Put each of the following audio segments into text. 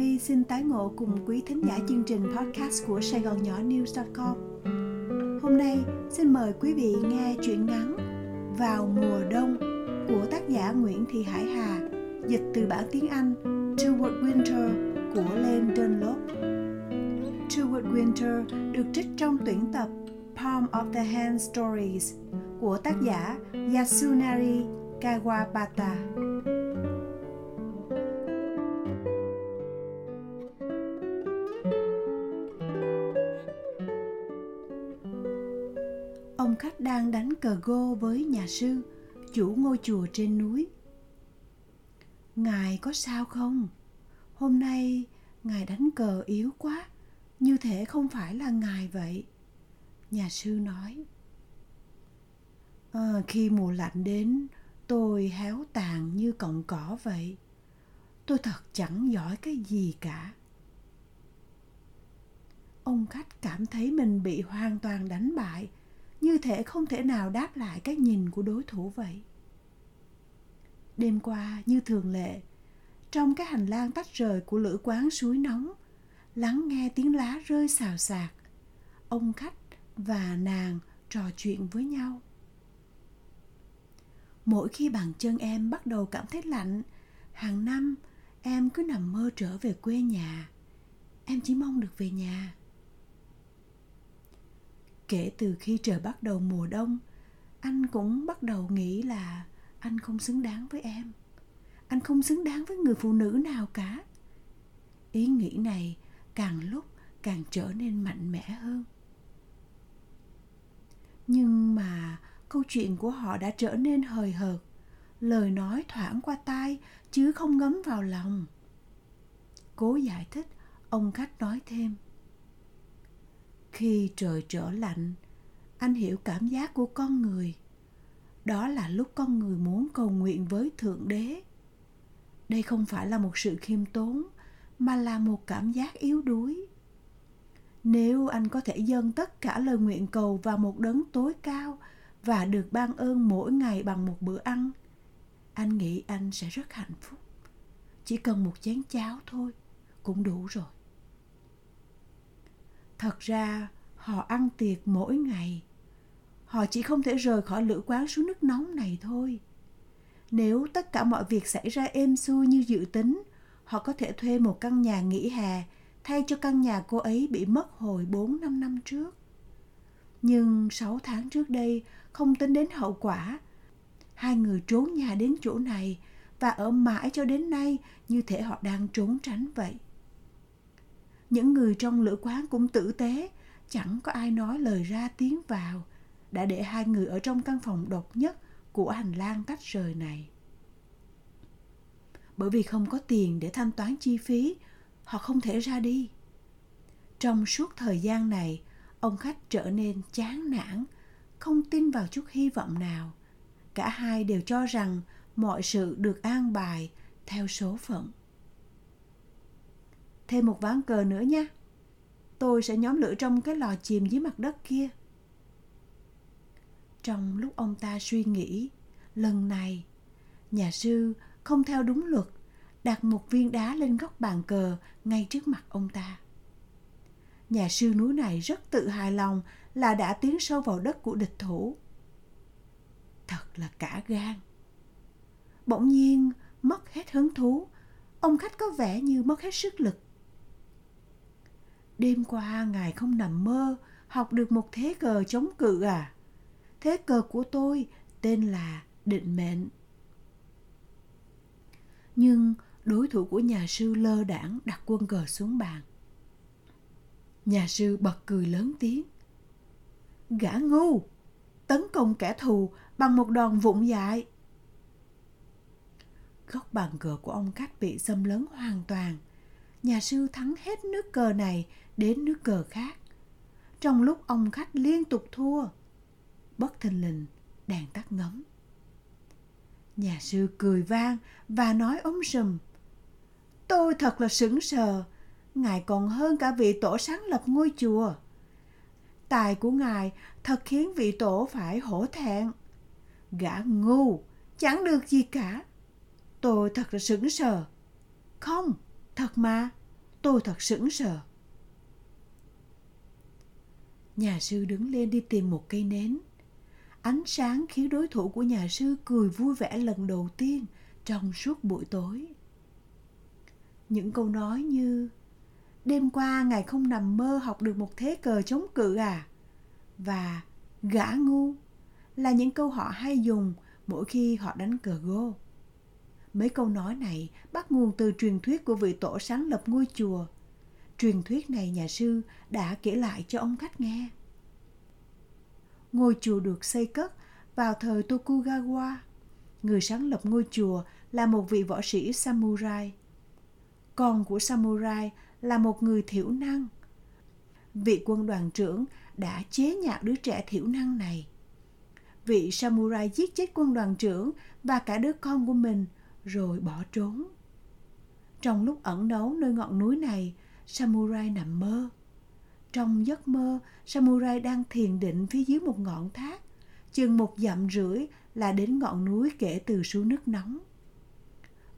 My xin tái ngộ cùng quý thính giả chương trình podcast của Sài Gòn Nhỏ News.com. Hôm nay xin mời quý vị nghe truyện ngắn Vào mùa đông của tác giả Nguyễn Thị Hải Hà, dịch từ bản tiếng Anh Toward Winter của Len Dunlop. Toward Winter được trích trong tuyển tập Palm of the Hand Stories của tác giả Yasunari Kawabata. Ông khách đang đánh cờ gô với nhà sư, chủ ngôi chùa trên núi. Ngài có sao không? Hôm nay ngài đánh cờ yếu quá, như thể không phải là ngài vậy. Nhà sư nói. À, khi mùa lạnh đến, tôi héo tàn như cọng cỏ vậy. Tôi thật chẳng giỏi cái gì cả. Ông khách cảm thấy mình bị hoàn toàn đánh bại như thể không thể nào đáp lại cái nhìn của đối thủ vậy. Đêm qua, như thường lệ, trong cái hành lang tách rời của lữ quán suối nóng, lắng nghe tiếng lá rơi xào xạc, ông khách và nàng trò chuyện với nhau. Mỗi khi bàn chân em bắt đầu cảm thấy lạnh, hàng năm em cứ nằm mơ trở về quê nhà. Em chỉ mong được về nhà kể từ khi trời bắt đầu mùa đông, anh cũng bắt đầu nghĩ là anh không xứng đáng với em. Anh không xứng đáng với người phụ nữ nào cả. Ý nghĩ này càng lúc càng trở nên mạnh mẽ hơn. Nhưng mà câu chuyện của họ đã trở nên hời hợt. Lời nói thoảng qua tai chứ không ngấm vào lòng. Cố giải thích, ông khách nói thêm khi trời trở lạnh, anh hiểu cảm giác của con người. Đó là lúc con người muốn cầu nguyện với thượng đế. Đây không phải là một sự khiêm tốn, mà là một cảm giác yếu đuối. Nếu anh có thể dâng tất cả lời nguyện cầu vào một đấng tối cao và được ban ơn mỗi ngày bằng một bữa ăn, anh nghĩ anh sẽ rất hạnh phúc. Chỉ cần một chén cháo thôi, cũng đủ rồi thật ra họ ăn tiệc mỗi ngày. Họ chỉ không thể rời khỏi lữ quán xuống nước nóng này thôi. Nếu tất cả mọi việc xảy ra êm xuôi như dự tính họ có thể thuê một căn nhà nghỉ hè thay cho căn nhà cô ấy bị mất hồi 4 năm năm trước. Nhưng 6 tháng trước đây, không tính đến hậu quả, hai người trốn nhà đến chỗ này và ở mãi cho đến nay như thể họ đang trốn tránh vậy những người trong lữ quán cũng tử tế, chẳng có ai nói lời ra tiếng vào, đã để hai người ở trong căn phòng độc nhất của hành lang tách rời này. Bởi vì không có tiền để thanh toán chi phí, họ không thể ra đi. Trong suốt thời gian này, ông khách trở nên chán nản, không tin vào chút hy vọng nào. Cả hai đều cho rằng mọi sự được an bài theo số phận thêm một ván cờ nữa nha. Tôi sẽ nhóm lửa trong cái lò chìm dưới mặt đất kia. Trong lúc ông ta suy nghĩ, lần này, nhà sư không theo đúng luật, đặt một viên đá lên góc bàn cờ ngay trước mặt ông ta. Nhà sư núi này rất tự hài lòng là đã tiến sâu vào đất của địch thủ. Thật là cả gan. Bỗng nhiên mất hết hứng thú, ông khách có vẻ như mất hết sức lực Đêm qua ngài không nằm mơ, học được một thế cờ chống cự à? Thế cờ của tôi tên là định mệnh. Nhưng đối thủ của nhà sư lơ đảng đặt quân cờ xuống bàn. Nhà sư bật cười lớn tiếng. Gã ngu! Tấn công kẻ thù bằng một đòn vụng dại. Góc bàn cờ của ông cách bị xâm lấn hoàn toàn – nhà sư thắng hết nước cờ này đến nước cờ khác. Trong lúc ông khách liên tục thua, bất thình lình đèn tắt ngấm. Nhà sư cười vang và nói ống sùm. Tôi thật là sững sờ, ngài còn hơn cả vị tổ sáng lập ngôi chùa. Tài của ngài thật khiến vị tổ phải hổ thẹn. Gã ngu, chẳng được gì cả. Tôi thật là sững sờ. Không, Thật mà, tôi thật sững sờ. Nhà sư đứng lên đi tìm một cây nến. Ánh sáng khiến đối thủ của nhà sư cười vui vẻ lần đầu tiên trong suốt buổi tối. Những câu nói như Đêm qua ngài không nằm mơ học được một thế cờ chống cự à? Và gã ngu là những câu họ hay dùng mỗi khi họ đánh cờ gô. Mấy câu nói này bắt nguồn từ truyền thuyết của vị tổ sáng lập ngôi chùa. Truyền thuyết này nhà sư đã kể lại cho ông khách nghe. Ngôi chùa được xây cất vào thời Tokugawa. Người sáng lập ngôi chùa là một vị võ sĩ samurai. Con của samurai là một người thiểu năng. Vị quân đoàn trưởng đã chế nhạo đứa trẻ thiểu năng này. Vị samurai giết chết quân đoàn trưởng và cả đứa con của mình rồi bỏ trốn. Trong lúc ẩn náu nơi ngọn núi này, samurai nằm mơ. Trong giấc mơ, samurai đang thiền định phía dưới một ngọn thác, chừng một dặm rưỡi là đến ngọn núi kể từ suối nước nóng.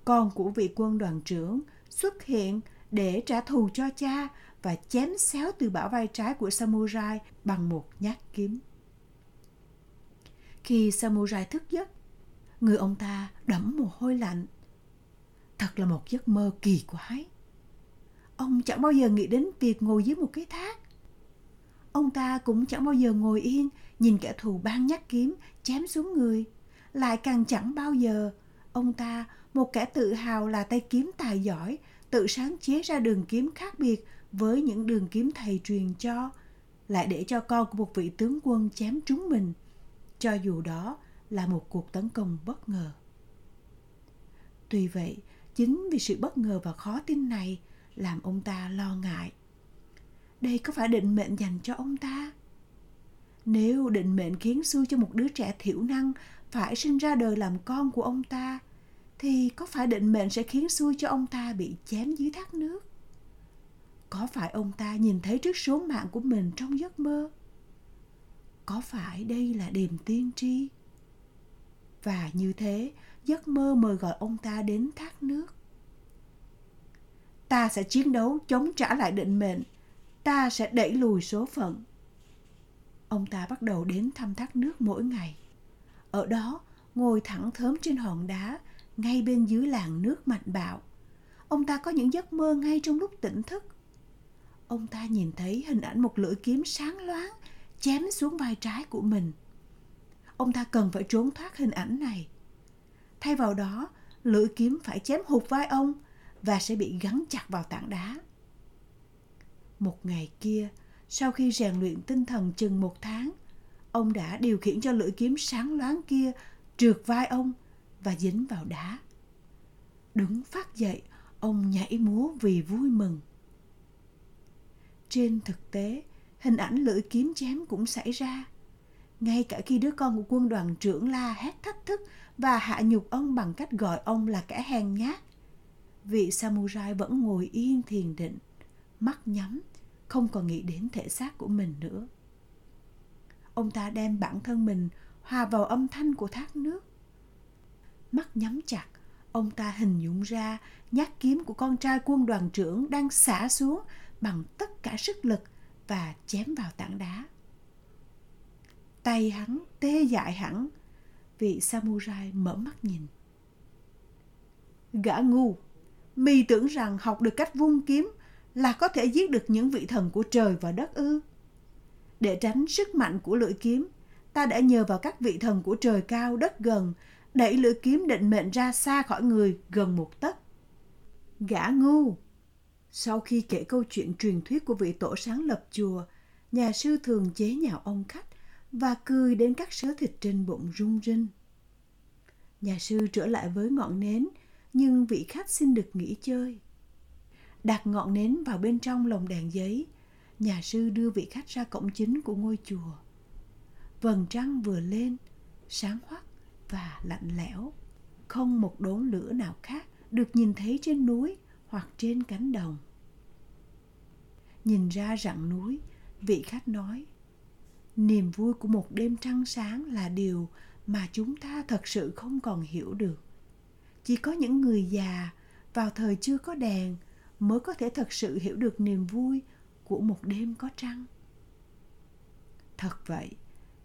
Con của vị quân đoàn trưởng xuất hiện để trả thù cho cha và chém xéo từ bả vai trái của samurai bằng một nhát kiếm. Khi samurai thức giấc, người ông ta đẫm mồ hôi lạnh. Thật là một giấc mơ kỳ quái. Ông chẳng bao giờ nghĩ đến việc ngồi dưới một cái thác. Ông ta cũng chẳng bao giờ ngồi yên nhìn kẻ thù ban nhát kiếm chém xuống người. Lại càng chẳng bao giờ ông ta, một kẻ tự hào là tay kiếm tài giỏi, tự sáng chế ra đường kiếm khác biệt với những đường kiếm thầy truyền cho, lại để cho con của một vị tướng quân chém trúng mình, cho dù đó là một cuộc tấn công bất ngờ. Tuy vậy, chính vì sự bất ngờ và khó tin này làm ông ta lo ngại. Đây có phải định mệnh dành cho ông ta? Nếu định mệnh khiến xui cho một đứa trẻ thiểu năng phải sinh ra đời làm con của ông ta, thì có phải định mệnh sẽ khiến xui cho ông ta bị chém dưới thác nước? Có phải ông ta nhìn thấy trước số mạng của mình trong giấc mơ? Có phải đây là điềm tiên tri? Và như thế, giấc mơ mời gọi ông ta đến thác nước. Ta sẽ chiến đấu chống trả lại định mệnh. Ta sẽ đẩy lùi số phận. Ông ta bắt đầu đến thăm thác nước mỗi ngày. Ở đó, ngồi thẳng thớm trên hòn đá, ngay bên dưới làng nước mạnh bạo. Ông ta có những giấc mơ ngay trong lúc tỉnh thức. Ông ta nhìn thấy hình ảnh một lưỡi kiếm sáng loáng chém xuống vai trái của mình. Ông ta cần phải trốn thoát hình ảnh này. Thay vào đó, lưỡi kiếm phải chém hụt vai ông và sẽ bị gắn chặt vào tảng đá. Một ngày kia, sau khi rèn luyện tinh thần chừng một tháng, ông đã điều khiển cho lưỡi kiếm sáng loáng kia trượt vai ông và dính vào đá. Đứng phát dậy, ông nhảy múa vì vui mừng. Trên thực tế, hình ảnh lưỡi kiếm chém cũng xảy ra. Ngay cả khi đứa con của quân đoàn trưởng la hét thách thức và hạ nhục ông bằng cách gọi ông là kẻ hèn nhát, vị samurai vẫn ngồi yên thiền định, mắt nhắm, không còn nghĩ đến thể xác của mình nữa. Ông ta đem bản thân mình hòa vào âm thanh của thác nước mắt nhắm chặt ông ta hình dung ra nhát kiếm của con trai quân đoàn trưởng đang xả xuống bằng tất cả sức lực và chém vào tảng đá tay hắn tê dại hẳn vị samurai mở mắt nhìn gã ngu mi tưởng rằng học được cách vung kiếm là có thể giết được những vị thần của trời và đất ư để tránh sức mạnh của lưỡi kiếm ta đã nhờ vào các vị thần của trời cao đất gần đẩy lưỡi kiếm định mệnh ra xa khỏi người gần một tấc. Gã ngu! Sau khi kể câu chuyện truyền thuyết của vị tổ sáng lập chùa, nhà sư thường chế nhạo ông khách và cười đến các sớ thịt trên bụng rung rinh. Nhà sư trở lại với ngọn nến, nhưng vị khách xin được nghỉ chơi. Đặt ngọn nến vào bên trong lồng đèn giấy, nhà sư đưa vị khách ra cổng chính của ngôi chùa. Vầng trăng vừa lên, sáng hoắc và lạnh lẽo không một đốm lửa nào khác được nhìn thấy trên núi hoặc trên cánh đồng nhìn ra rặng núi vị khách nói niềm vui của một đêm trăng sáng là điều mà chúng ta thật sự không còn hiểu được. Chỉ có những người già vào thời chưa có đèn mới có thể thật sự hiểu được niềm vui của một đêm có trăng. Thật vậy,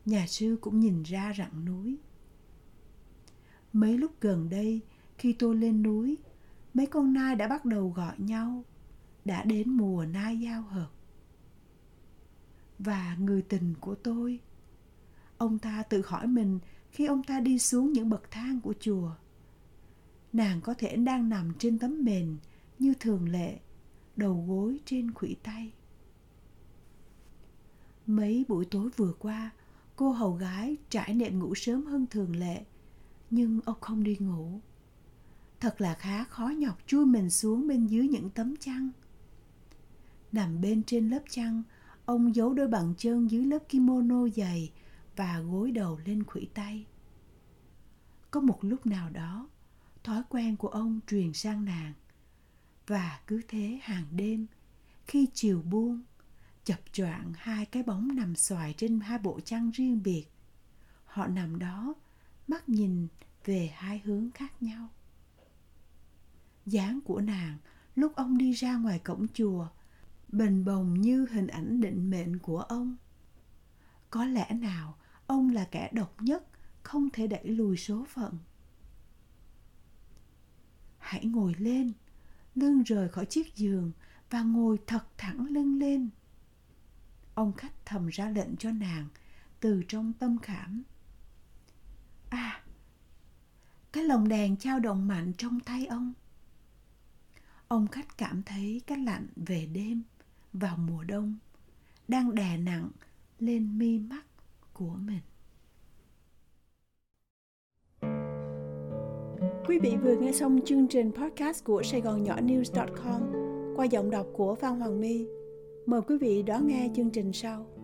nhà sư cũng nhìn ra rặng núi. Mấy lúc gần đây, khi tôi lên núi, mấy con nai đã bắt đầu gọi nhau, đã đến mùa nai giao hợp và người tình của tôi. Ông ta tự hỏi mình khi ông ta đi xuống những bậc thang của chùa. Nàng có thể đang nằm trên tấm mền như thường lệ, đầu gối trên khuỷu tay. Mấy buổi tối vừa qua, cô hầu gái trải nệm ngủ sớm hơn thường lệ, nhưng ông không đi ngủ. Thật là khá khó nhọc chui mình xuống bên dưới những tấm chăn. Nằm bên trên lớp chăn ông giấu đôi bàn chân dưới lớp kimono dày và gối đầu lên khuỷu tay. Có một lúc nào đó, thói quen của ông truyền sang nàng. Và cứ thế hàng đêm, khi chiều buông, chập choạng hai cái bóng nằm xoài trên hai bộ chăn riêng biệt. Họ nằm đó, mắt nhìn về hai hướng khác nhau. Dáng của nàng lúc ông đi ra ngoài cổng chùa bền bồng như hình ảnh định mệnh của ông. Có lẽ nào, ông là kẻ độc nhất, không thể đẩy lùi số phận. Hãy ngồi lên, lưng rời khỏi chiếc giường và ngồi thật thẳng lưng lên. Ông khách thầm ra lệnh cho nàng từ trong tâm khảm. À cái lồng đèn trao động mạnh trong tay ông. Ông khách cảm thấy cái lạnh về đêm vào mùa đông đang đè nặng lên mi mắt của mình Quý vị vừa nghe xong chương trình podcast của Sài Gòn Nhỏ News.com qua giọng đọc của Phan Hoàng My. Mời quý vị đón nghe chương trình sau.